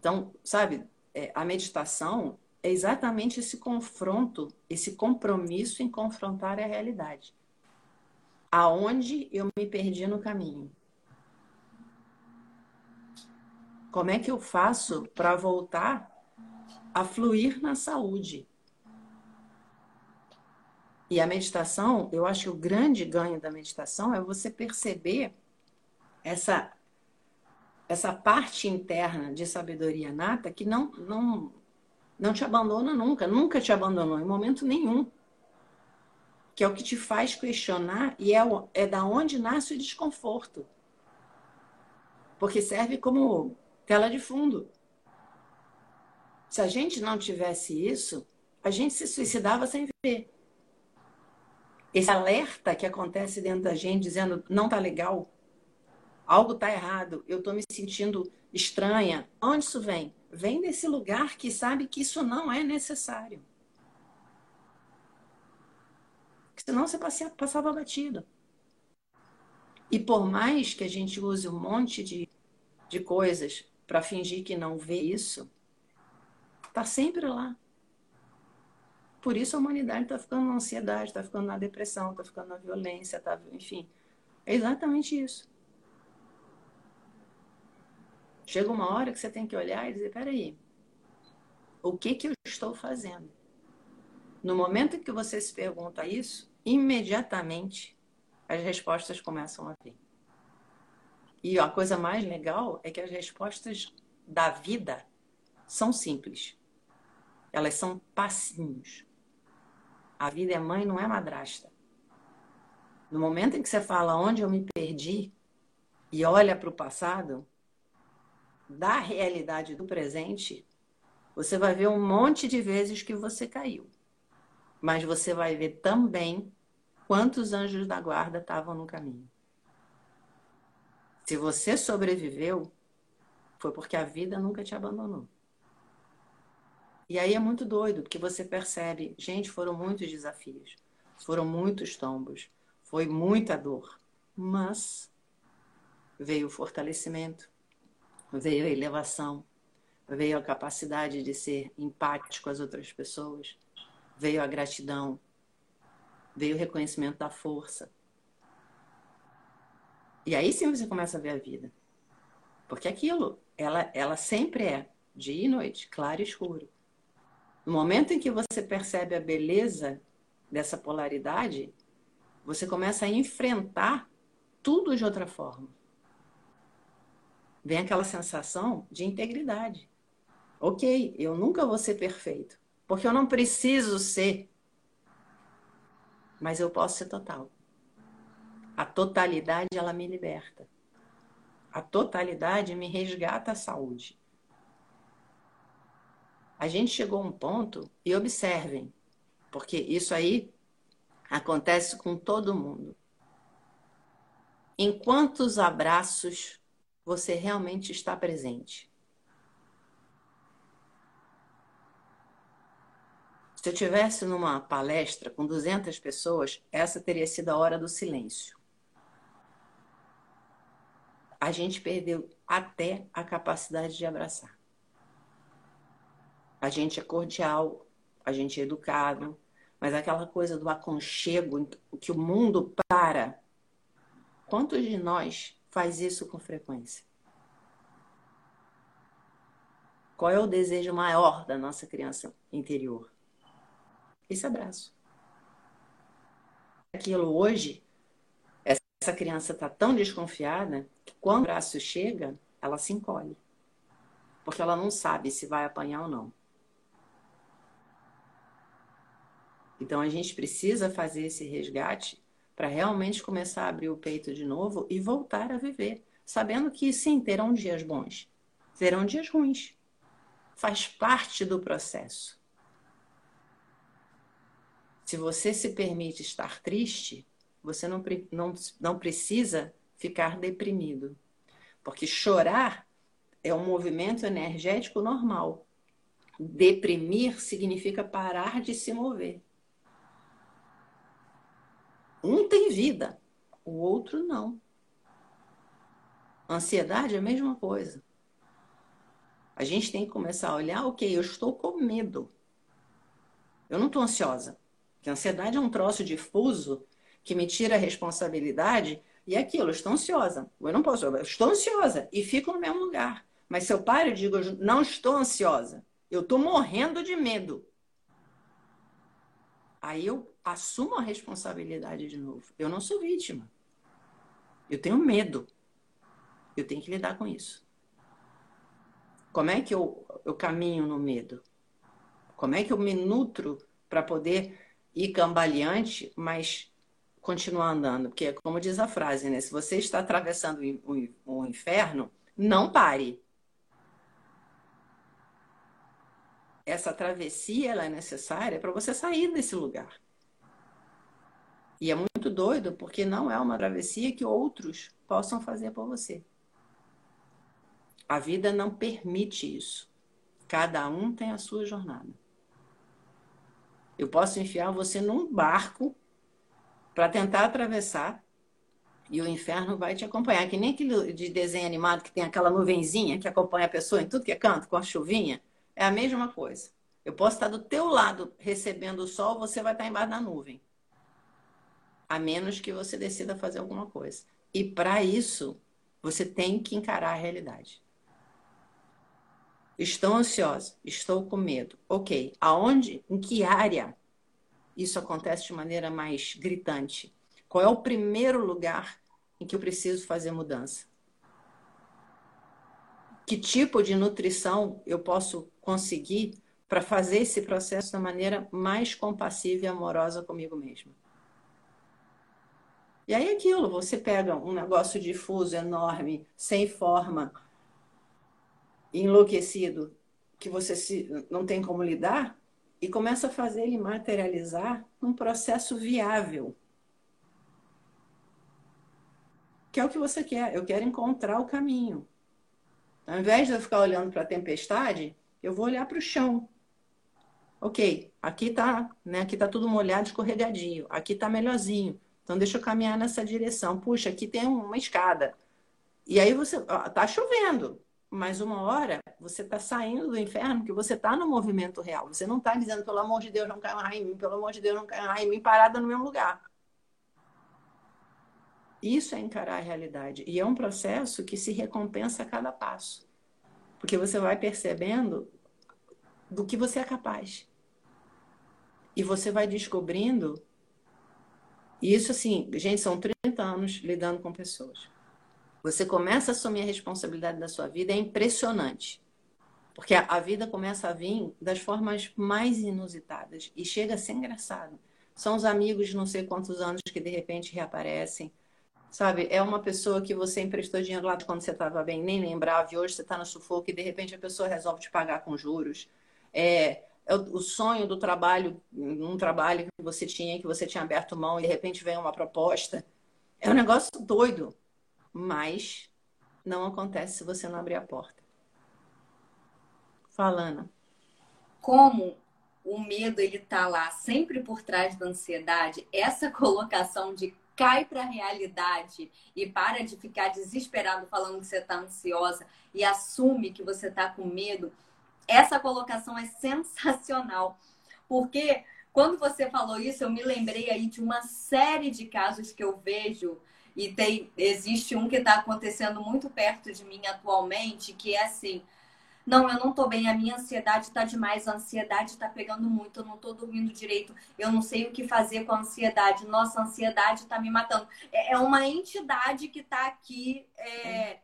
Speaker 2: Então, sabe, é, a meditação é exatamente esse confronto, esse compromisso em confrontar a realidade. Aonde eu me perdi no caminho? Como é que eu faço para voltar a fluir na saúde? E a meditação, eu acho que o grande ganho da meditação é você perceber essa essa parte interna de sabedoria nata que não não não te abandona nunca, nunca te abandonou em momento nenhum. Que é o que te faz questionar e é, é da onde nasce o desconforto. Porque serve como tela de fundo. Se a gente não tivesse isso, a gente se suicidava sem ver. Esse alerta que acontece dentro da gente dizendo não tá legal, algo tá errado, eu tô me sentindo estranha. Onde isso vem? vem desse lugar que sabe que isso não é necessário. Senão você passava batido. E por mais que a gente use um monte de, de coisas para fingir que não vê isso, está sempre lá. Por isso a humanidade está ficando na ansiedade, está ficando na depressão, está ficando na violência, tá, enfim. É exatamente isso. Chega uma hora que você tem que olhar e dizer: peraí, o que, que eu estou fazendo? No momento em que você se pergunta isso, imediatamente as respostas começam a vir. E a coisa mais legal é que as respostas da vida são simples. Elas são passinhos. A vida é mãe, não é madrasta. No momento em que você fala onde eu me perdi e olha para o passado, da realidade do presente, você vai ver um monte de vezes que você caiu. Mas você vai ver também quantos anjos da guarda estavam no caminho. Se você sobreviveu, foi porque a vida nunca te abandonou. E aí é muito doido, porque você percebe, gente, foram muitos desafios, foram muitos tombos, foi muita dor, mas veio o fortalecimento, veio a elevação, veio a capacidade de ser empático com as outras pessoas, veio a gratidão, veio o reconhecimento da força. E aí sim você começa a ver a vida. Porque aquilo, ela, ela sempre é dia e noite, claro e escuro. No momento em que você percebe a beleza dessa polaridade, você começa a enfrentar tudo de outra forma vem aquela sensação de integridade. Ok, eu nunca vou ser perfeito, porque eu não preciso ser, mas eu posso ser total. A totalidade, ela me liberta. A totalidade me resgata a saúde. A gente chegou a um ponto, e observem, porque isso aí acontece com todo mundo. Em quantos abraços você realmente está presente. Se eu tivesse numa palestra com 200 pessoas, essa teria sido a hora do silêncio. A gente perdeu até a capacidade de abraçar. A gente é cordial, a gente é educado, mas aquela coisa do aconchego, que o mundo para. Quantos de nós faz isso com frequência? Qual é o desejo maior da nossa criança interior? Esse abraço. Aquilo hoje, essa criança está tão desconfiada que quando o abraço chega, ela se encolhe. Porque ela não sabe se vai apanhar ou não. Então a gente precisa fazer esse resgate para realmente começar a abrir o peito de novo e voltar a viver, sabendo que sim, terão dias bons, terão dias ruins. Faz parte do processo. Se você se permite estar triste, você não, não, não precisa ficar deprimido. Porque chorar é um movimento energético normal. Deprimir significa parar de se mover. Um tem vida, o outro não. Ansiedade é a mesma coisa. A gente tem que começar a olhar, ok, eu estou com medo. Eu não estou ansiosa. Porque a ansiedade é um troço difuso que me tira a responsabilidade e é aquilo, eu estou ansiosa. Eu não posso, eu estou ansiosa e fico no mesmo lugar. Mas se eu paro e digo, eu não estou ansiosa, eu estou morrendo de medo. Aí eu assumo a responsabilidade de novo. Eu não sou vítima. Eu tenho medo. Eu tenho que lidar com isso. Como é que eu, eu caminho no medo? Como é que eu me nutro para poder ir cambaleante, mas continuar andando? Porque, como diz a frase, né? Se você está atravessando o, o, inferno, não pare. Essa travessia ela é necessária para você sair desse lugar. E é muito doido porque não é uma travessia que outros possam fazer por você. A vida não permite isso. Cada um tem a sua jornada. Eu posso enfiar você num barco para tentar atravessar e o inferno vai te acompanhar. Que nem aquele de desenho animado que tem aquela nuvenzinha que acompanha a pessoa em tudo que é canto, com a chuvinha. É a mesma coisa. Eu posso estar do teu lado recebendo o sol, você vai estar embaixo da nuvem. A menos que você decida fazer alguma coisa. E para isso, você tem que encarar a realidade. Estou ansiosa, estou com medo. Ok, aonde, em que área isso acontece de maneira mais gritante? Qual é o primeiro lugar em que eu preciso fazer mudança? Que tipo de nutrição eu posso conseguir para fazer esse processo da maneira mais compassiva e amorosa comigo mesma? E aí aquilo, você pega um negócio difuso, enorme, sem forma, enlouquecido que você se, não tem como lidar e começa a fazer ele materializar num processo viável. Que é o que você quer. Eu quero encontrar o caminho. Ao invés de eu ficar olhando para a tempestade, eu vou olhar para o chão. Ok, aqui está, né? Aqui tá tudo molhado, escorregadio. Aqui está melhorzinho. Então deixa eu caminhar nessa direção. Puxa, aqui tem uma escada. E aí você, ó, tá chovendo mas uma hora você está saindo do inferno que você está no movimento real. Você não está dizendo, pelo amor de Deus, não cai mais em mim, pelo amor de Deus, não cai mais em mim, parada no mesmo lugar. Isso é encarar a realidade. E é um processo que se recompensa a cada passo. Porque você vai percebendo do que você é capaz. E você vai descobrindo. E isso, assim, gente, são 30 anos lidando com pessoas você começa a assumir a responsabilidade da sua vida, é impressionante. Porque a, vida começa a vir das formas mais inusitadas e chega a ser engraçado. São os amigos de não sei quantos anos que de repente reaparecem. Sabe, é uma pessoa que você emprestou dinheiro lá quando você estava bem, nem lembrava, e hoje você está no sufoco e de repente a pessoa resolve te pagar com juros. É o, o sonho do trabalho, um trabalho que você tinha, que você tinha aberto mão e de repente vem uma proposta. É um negócio doido mas não acontece se você não abrir a porta. Falando.
Speaker 1: Como o medo ele tá lá sempre por trás da ansiedade, essa colocação de cai para a realidade e para de ficar desesperado falando que você está ansiosa e assume que você está com medo, essa colocação é sensacional. Porque quando você falou isso, eu me lembrei aí de uma série de casos que eu vejo e tem, existe um que está acontecendo muito perto de mim atualmente, que é assim. Não, eu não tô bem, a minha ansiedade tá demais, a ansiedade tá pegando muito, eu não tô dormindo direito, eu não sei o que fazer com a ansiedade, nossa, a ansiedade tá me matando. É, é uma entidade que tá aqui é,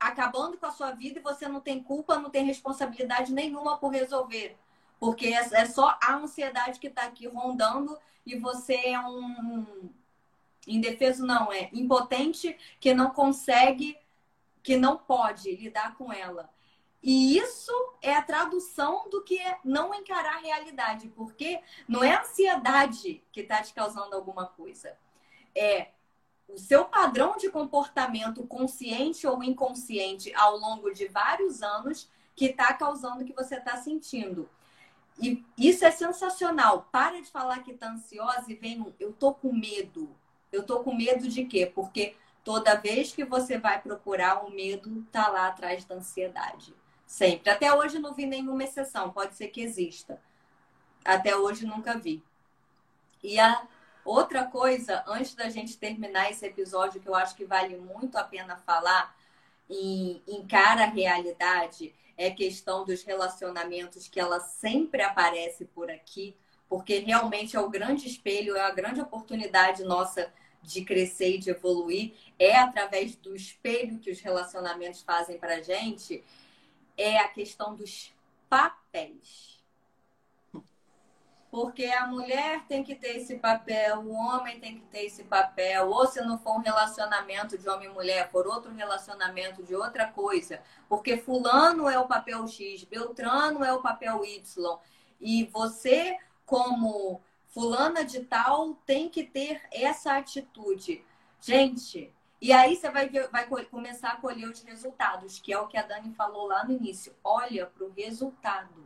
Speaker 1: acabando com a sua vida e você não tem culpa, não tem responsabilidade nenhuma por resolver. Porque é, é só a ansiedade que tá aqui rondando e você é um, Indefeso não, é impotente que não consegue, que não pode lidar com ela. E isso é a tradução do que é não encarar a realidade, porque não é a ansiedade que está te causando alguma coisa. É o seu padrão de comportamento consciente ou inconsciente ao longo de vários anos que está causando o que você está sentindo. E isso é sensacional. Para de falar que está ansiosa e vem um, eu tô com medo. Eu tô com medo de quê? Porque toda vez que você vai procurar, o medo tá lá atrás da ansiedade. Sempre. Até hoje não vi nenhuma exceção. Pode ser que exista. Até hoje nunca vi. E a outra coisa, antes da gente terminar esse episódio, que eu acho que vale muito a pena falar, e encara a realidade, é questão dos relacionamentos, que ela sempre aparece por aqui, porque realmente é o grande espelho, é a grande oportunidade nossa de crescer e de evoluir, é através do espelho que os relacionamentos fazem pra gente, é a questão dos papéis. Porque a mulher tem que ter esse papel, o homem tem que ter esse papel, ou se não for um relacionamento de homem e mulher, for outro relacionamento de outra coisa. Porque fulano é o papel X, Beltrano é o papel Y. E você, como fulana de tal, tem que ter essa atitude. Gente, e aí você vai, ver, vai começar a colher os resultados, que é o que a Dani falou lá no início. Olha para o resultado.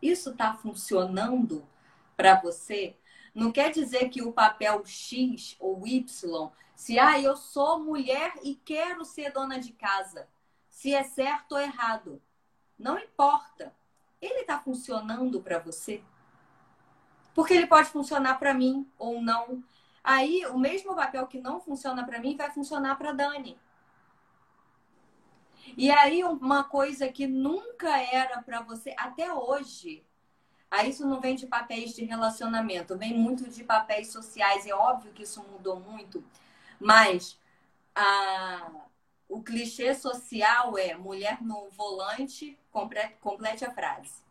Speaker 1: Isso está funcionando? Para você, não quer dizer que o papel X ou Y, se ah, eu sou mulher e quero ser dona de casa, se é certo ou errado, não importa. Ele está funcionando para você? Porque ele pode funcionar para mim ou não. Aí, o mesmo papel que não funciona para mim vai funcionar para Dani. E aí, uma coisa que nunca era para você, até hoje, Aí isso não vem de papéis de relacionamento, vem muito de papéis sociais. É óbvio que isso mudou muito, mas a, o clichê social é mulher no volante, complete, complete a frase.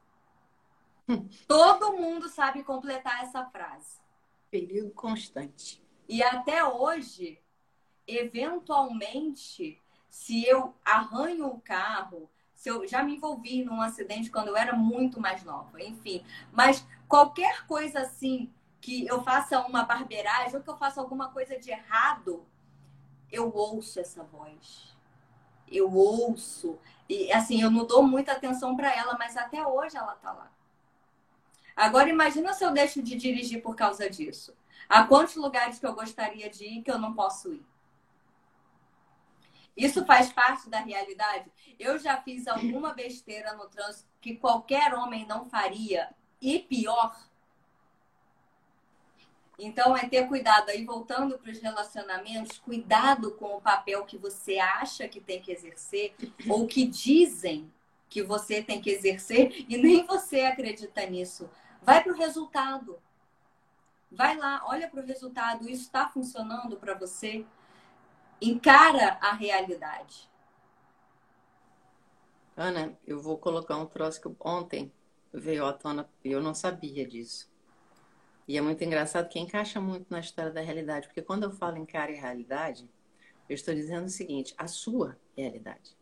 Speaker 1: Todo mundo sabe completar essa frase.
Speaker 2: Perigo constante.
Speaker 1: E até hoje, eventualmente, se eu arranho o carro, se eu já me envolvi num acidente quando eu era muito mais nova, enfim. Mas qualquer coisa assim que eu faça uma barbeiragem ou que eu faça alguma coisa de errado, eu ouço essa voz. Eu ouço. E assim, eu não dou muita atenção para ela, mas até hoje ela tá lá. Agora imagina se eu deixo de dirigir por causa disso. Há quantos lugares que eu gostaria de ir que eu não posso ir? Isso faz parte da realidade. Eu já fiz alguma besteira no trânsito que qualquer homem não faria e pior. Então é ter cuidado aí, voltando para os relacionamentos, cuidado com o papel que você acha que tem que exercer ou que dizem que você tem que exercer e nem você acredita nisso. Vai para o resultado. Vai lá, olha para o resultado. Isso está funcionando para você? Encara a realidade.
Speaker 2: Ana, eu vou colocar um troço que ontem veio à tona e eu não sabia disso. E é muito engraçado que encaixa muito na história da realidade, porque quando eu falo encare a realidade, eu estou dizendo o seguinte: a sua realidade.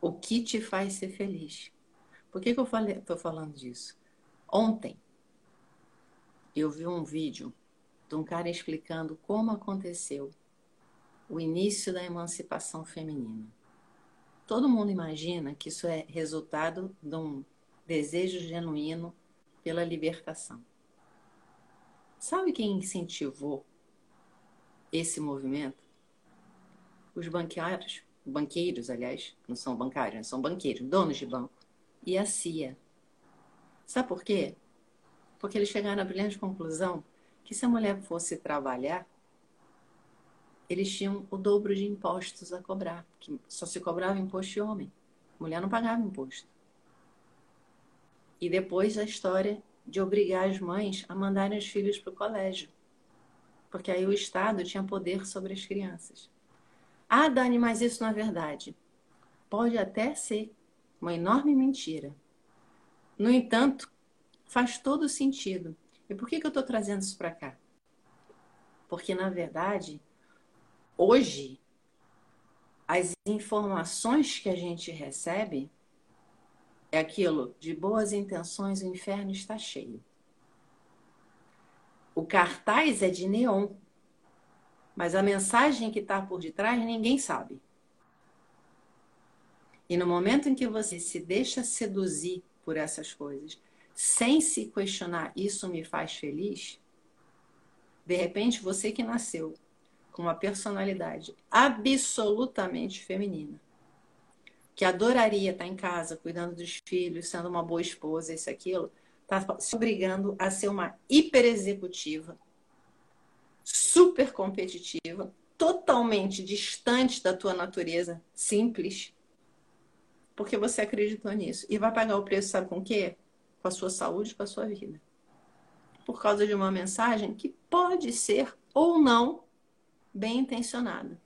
Speaker 2: O que te faz ser feliz? Por que, que eu estou falando disso? Ontem eu vi um vídeo de um cara explicando como aconteceu o início da emancipação feminina. Todo mundo imagina que isso é resultado de um desejo genuíno pela libertação. Sabe quem incentivou esse movimento? Os banqueiros, banqueiros, aliás, não são bancários, são banqueiros, donos de banco, e a CIA. Sabe por quê? Porque eles chegaram à brilhante conclusão que se a mulher fosse trabalhar, eles tinham o dobro de impostos a cobrar, que só se cobrava imposto de homem. Mulher não pagava imposto. E depois a história de obrigar as mães a mandarem os filhos para o colégio. Porque aí o Estado tinha poder sobre as crianças. Ah, Dani, mas isso não é verdade. Pode até ser uma enorme mentira. No entanto, faz todo sentido. E por que, que eu estou trazendo isso para cá? Porque, na verdade, hoje, as informações que a gente recebe é aquilo de boas intenções, o inferno está cheio. O cartaz é de neon, Mas a mensagem que está por detrás, ninguém sabe. E no momento em que você se deixa seduzir por essas coisas, sem se questionar, isso me faz feliz? De repente, você que nasceu com uma personalidade absolutamente feminina, que adoraria estar em casa, cuidando dos filhos, sendo uma boa esposa, isso aquilo, está se obrigando a ser uma hiper executiva, super competitiva, totalmente distante da tua natureza simples, porque você acreditou nisso. E vai pagar o preço, sabe com o quê? Com a sua saúde, com a sua vida. Por causa de uma mensagem que pode ser ou não bem intencionada.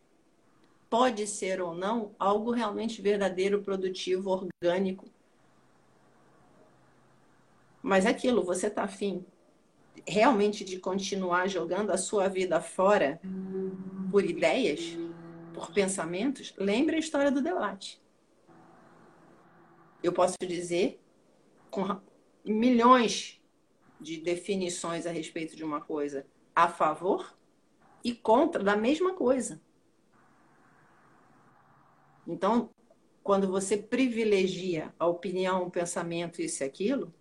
Speaker 2: Pode ser ou não algo realmente verdadeiro, produtivo, orgânico. Mas aquilo, você está afim realmente de continuar jogando a sua vida fora por ideias, por pensamentos? Lembre a história do debate eu posso dizer com milhões de definições a respeito de uma coisa a favor e contra da mesma coisa. Então, quando você privilegia a opinião, o pensamento, isso e aquilo,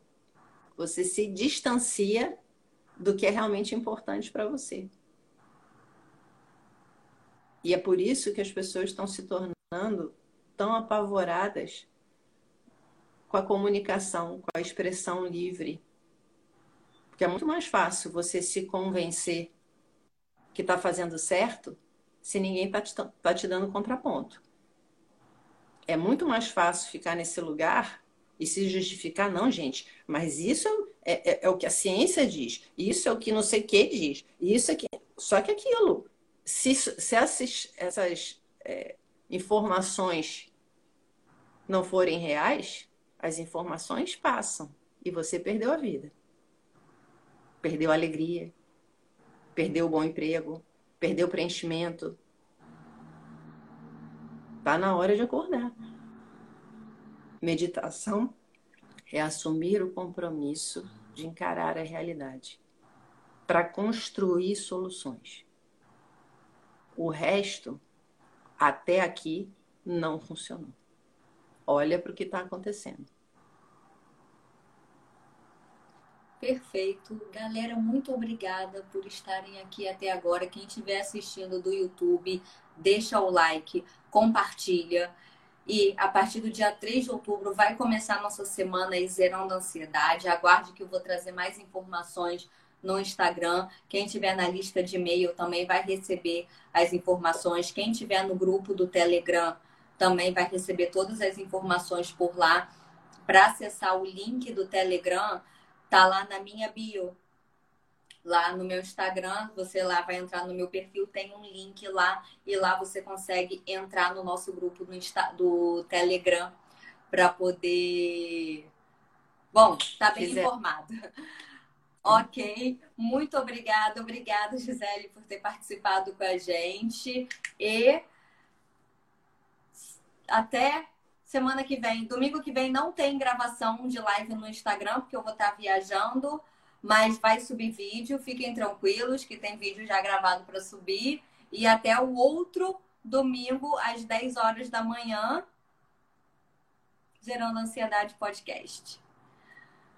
Speaker 2: você se distancia do que é realmente importante para você. E é por isso que as pessoas estão se tornando tão apavoradas com a comunicação, com a expressão livre. Porque é muito mais fácil você se convencer que está fazendo certo se ninguém está te, tá te dando contraponto. É muito mais fácil ficar nesse lugar e se justificar, não, gente, mas isso é, é, é o que a ciência diz, isso é o que não sei o que diz, isso é que. Só que aquilo, se, se essas, essas é, informações não forem reais, as informações passam e você perdeu a vida. Perdeu a alegria, perdeu o bom emprego, perdeu o preenchimento. Está na hora de acordar. Meditação é assumir o compromisso de encarar a realidade para construir soluções. O resto, até aqui, não funcionou. Olha para o que está acontecendo.
Speaker 1: Perfeito. Galera, muito obrigada por estarem aqui até agora. Quem estiver assistindo do YouTube, deixa o like, compartilha. E a partir do dia 3 de outubro vai começar a nossa semana aí, Zerando Ansiedade. Aguarde que eu vou trazer mais informações no Instagram. Quem tiver na lista de e-mail também vai receber as informações. Quem tiver no grupo do Telegram também vai receber todas as informações por lá. Para acessar o link do Telegram, Tá lá na minha bio. Lá no meu Instagram, você lá vai entrar no meu perfil, tem um link lá e lá você consegue entrar no nosso grupo do, Insta, do Telegram para poder. Bom, tá bem Quiser. informado. Ok, muito obrigada, obrigada Gisele por ter participado com a gente e até Semana que vem, domingo que vem, não tem gravação de live no Instagram, porque eu vou estar viajando, mas vai subir vídeo. Fiquem tranquilos, que tem vídeo já gravado para subir. E até o outro domingo, às 10 horas da manhã, Gerando Ansiedade Podcast.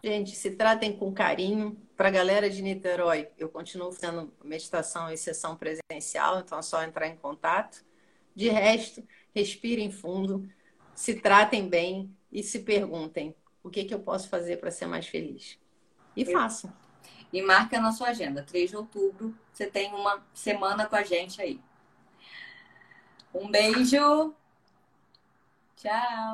Speaker 2: Gente, se tratem com carinho. Para a galera de Niterói, eu continuo fazendo meditação em sessão presencial, então é só entrar em contato. De resto, respirem fundo se tratem bem e se perguntem o que, que eu posso fazer para ser mais feliz. E façam.
Speaker 1: E marca na sua agenda, 3 de outubro, você tem uma semana com a gente aí. Um beijo. Tchau.